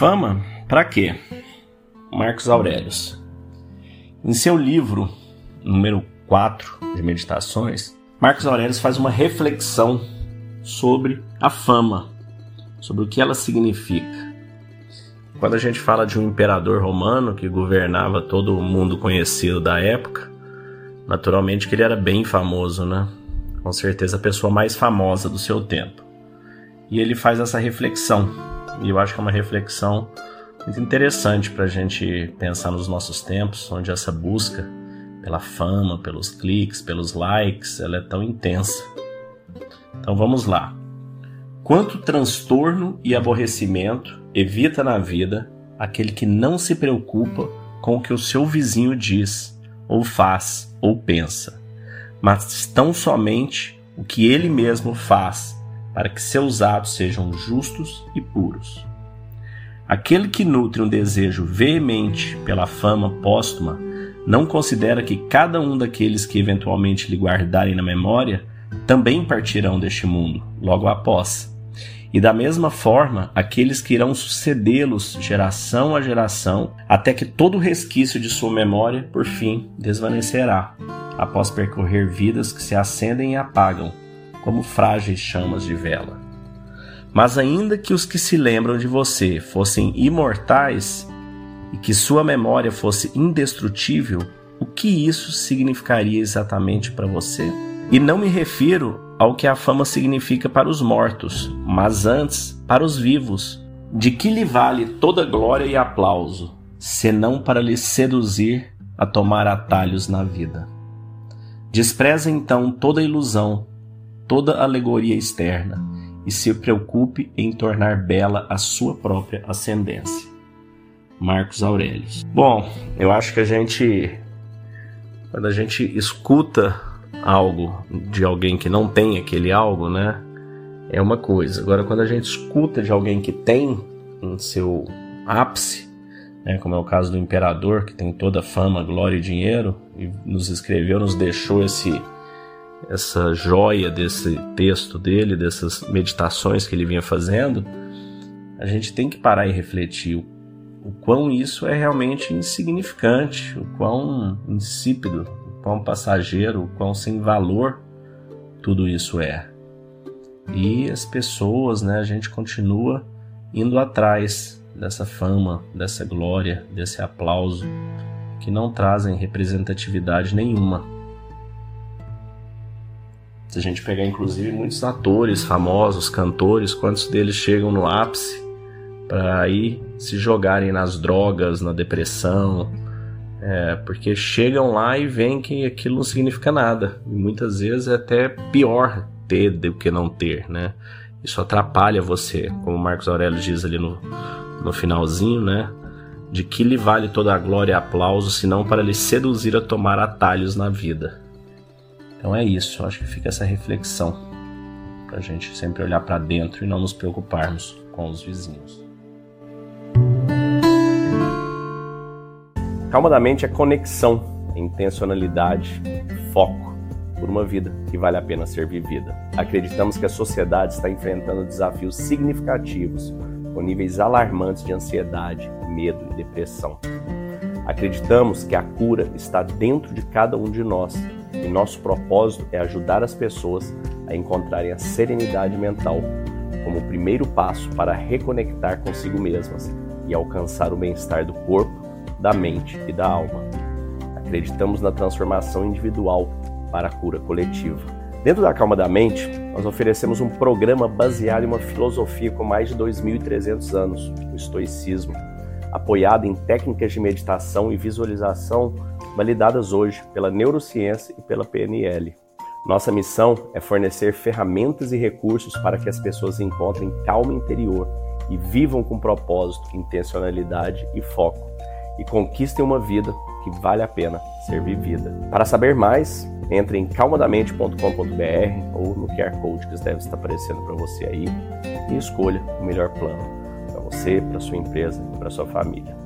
fama, para quê? Marcos Aurelius. Em seu livro número 4 de Meditações, Marcos Aurelius faz uma reflexão sobre a fama, sobre o que ela significa. Quando a gente fala de um imperador romano que governava todo o mundo conhecido da época, naturalmente que ele era bem famoso, né? Com certeza a pessoa mais famosa do seu tempo. E ele faz essa reflexão, e eu acho que é uma reflexão muito interessante para a gente pensar nos nossos tempos, onde essa busca pela fama, pelos cliques, pelos likes, ela é tão intensa. Então vamos lá. Quanto transtorno e aborrecimento evita na vida aquele que não se preocupa com o que o seu vizinho diz, ou faz, ou pensa, mas tão somente o que ele mesmo faz para que seus atos sejam justos e puros. Aquele que nutre um desejo veemente pela fama póstuma não considera que cada um daqueles que eventualmente lhe guardarem na memória também partirão deste mundo, logo após. E da mesma forma, aqueles que irão sucedê-los geração a geração, até que todo resquício de sua memória, por fim, desvanecerá, após percorrer vidas que se acendem e apagam, como frágeis chamas de vela. Mas ainda que os que se lembram de você fossem imortais e que sua memória fosse indestrutível, o que isso significaria exatamente para você? E não me refiro ao que a fama significa para os mortos, mas antes para os vivos. De que lhe vale toda glória e aplauso, senão para lhe seduzir a tomar atalhos na vida? Despreza então toda ilusão toda alegoria externa e se preocupe em tornar bela a sua própria ascendência. Marcos Aurelius. Bom, eu acho que a gente quando a gente escuta algo de alguém que não tem aquele algo, né? É uma coisa. Agora, quando a gente escuta de alguém que tem em seu ápice, né, como é o caso do imperador, que tem toda fama, glória e dinheiro, e nos escreveu, nos deixou esse essa joia desse texto dele, dessas meditações que ele vinha fazendo, a gente tem que parar e refletir o, o quão isso é realmente insignificante, o quão insípido, o quão passageiro, o quão sem valor tudo isso é. E as pessoas, né, a gente continua indo atrás dessa fama, dessa glória, desse aplauso que não trazem representatividade nenhuma se a gente pegar inclusive muitos atores famosos, cantores, quantos deles chegam no ápice para aí se jogarem nas drogas, na depressão, é, porque chegam lá e veem que aquilo não significa nada. E muitas vezes é até pior ter do que não ter, né? Isso atrapalha você, como Marcos Aurélio diz ali no, no finalzinho, né? De que lhe vale toda a glória e aplauso, senão para lhe seduzir a tomar atalhos na vida. Então é isso, eu acho que fica essa reflexão para a gente sempre olhar para dentro e não nos preocuparmos com os vizinhos. Calma da mente é conexão, intencionalidade, foco por uma vida que vale a pena ser vivida. Acreditamos que a sociedade está enfrentando desafios significativos, com níveis alarmantes de ansiedade, medo e depressão. Acreditamos que a cura está dentro de cada um de nós e nosso propósito é ajudar as pessoas a encontrarem a serenidade mental como o primeiro passo para reconectar consigo mesmas e alcançar o bem-estar do corpo, da mente e da alma. Acreditamos na transformação individual para a cura coletiva. Dentro da Calma da Mente, nós oferecemos um programa baseado em uma filosofia com mais de 2.300 anos, o estoicismo, apoiado em técnicas de meditação e visualização validadas hoje pela neurociência e pela PNL. Nossa missão é fornecer ferramentas e recursos para que as pessoas encontrem calma interior e vivam com propósito, intencionalidade e foco, e conquistem uma vida que vale a pena ser vivida. Para saber mais, entre em calmadamente.com.br ou no QR Code que deve estar aparecendo para você aí e escolha o melhor plano para você, para sua empresa e para sua família.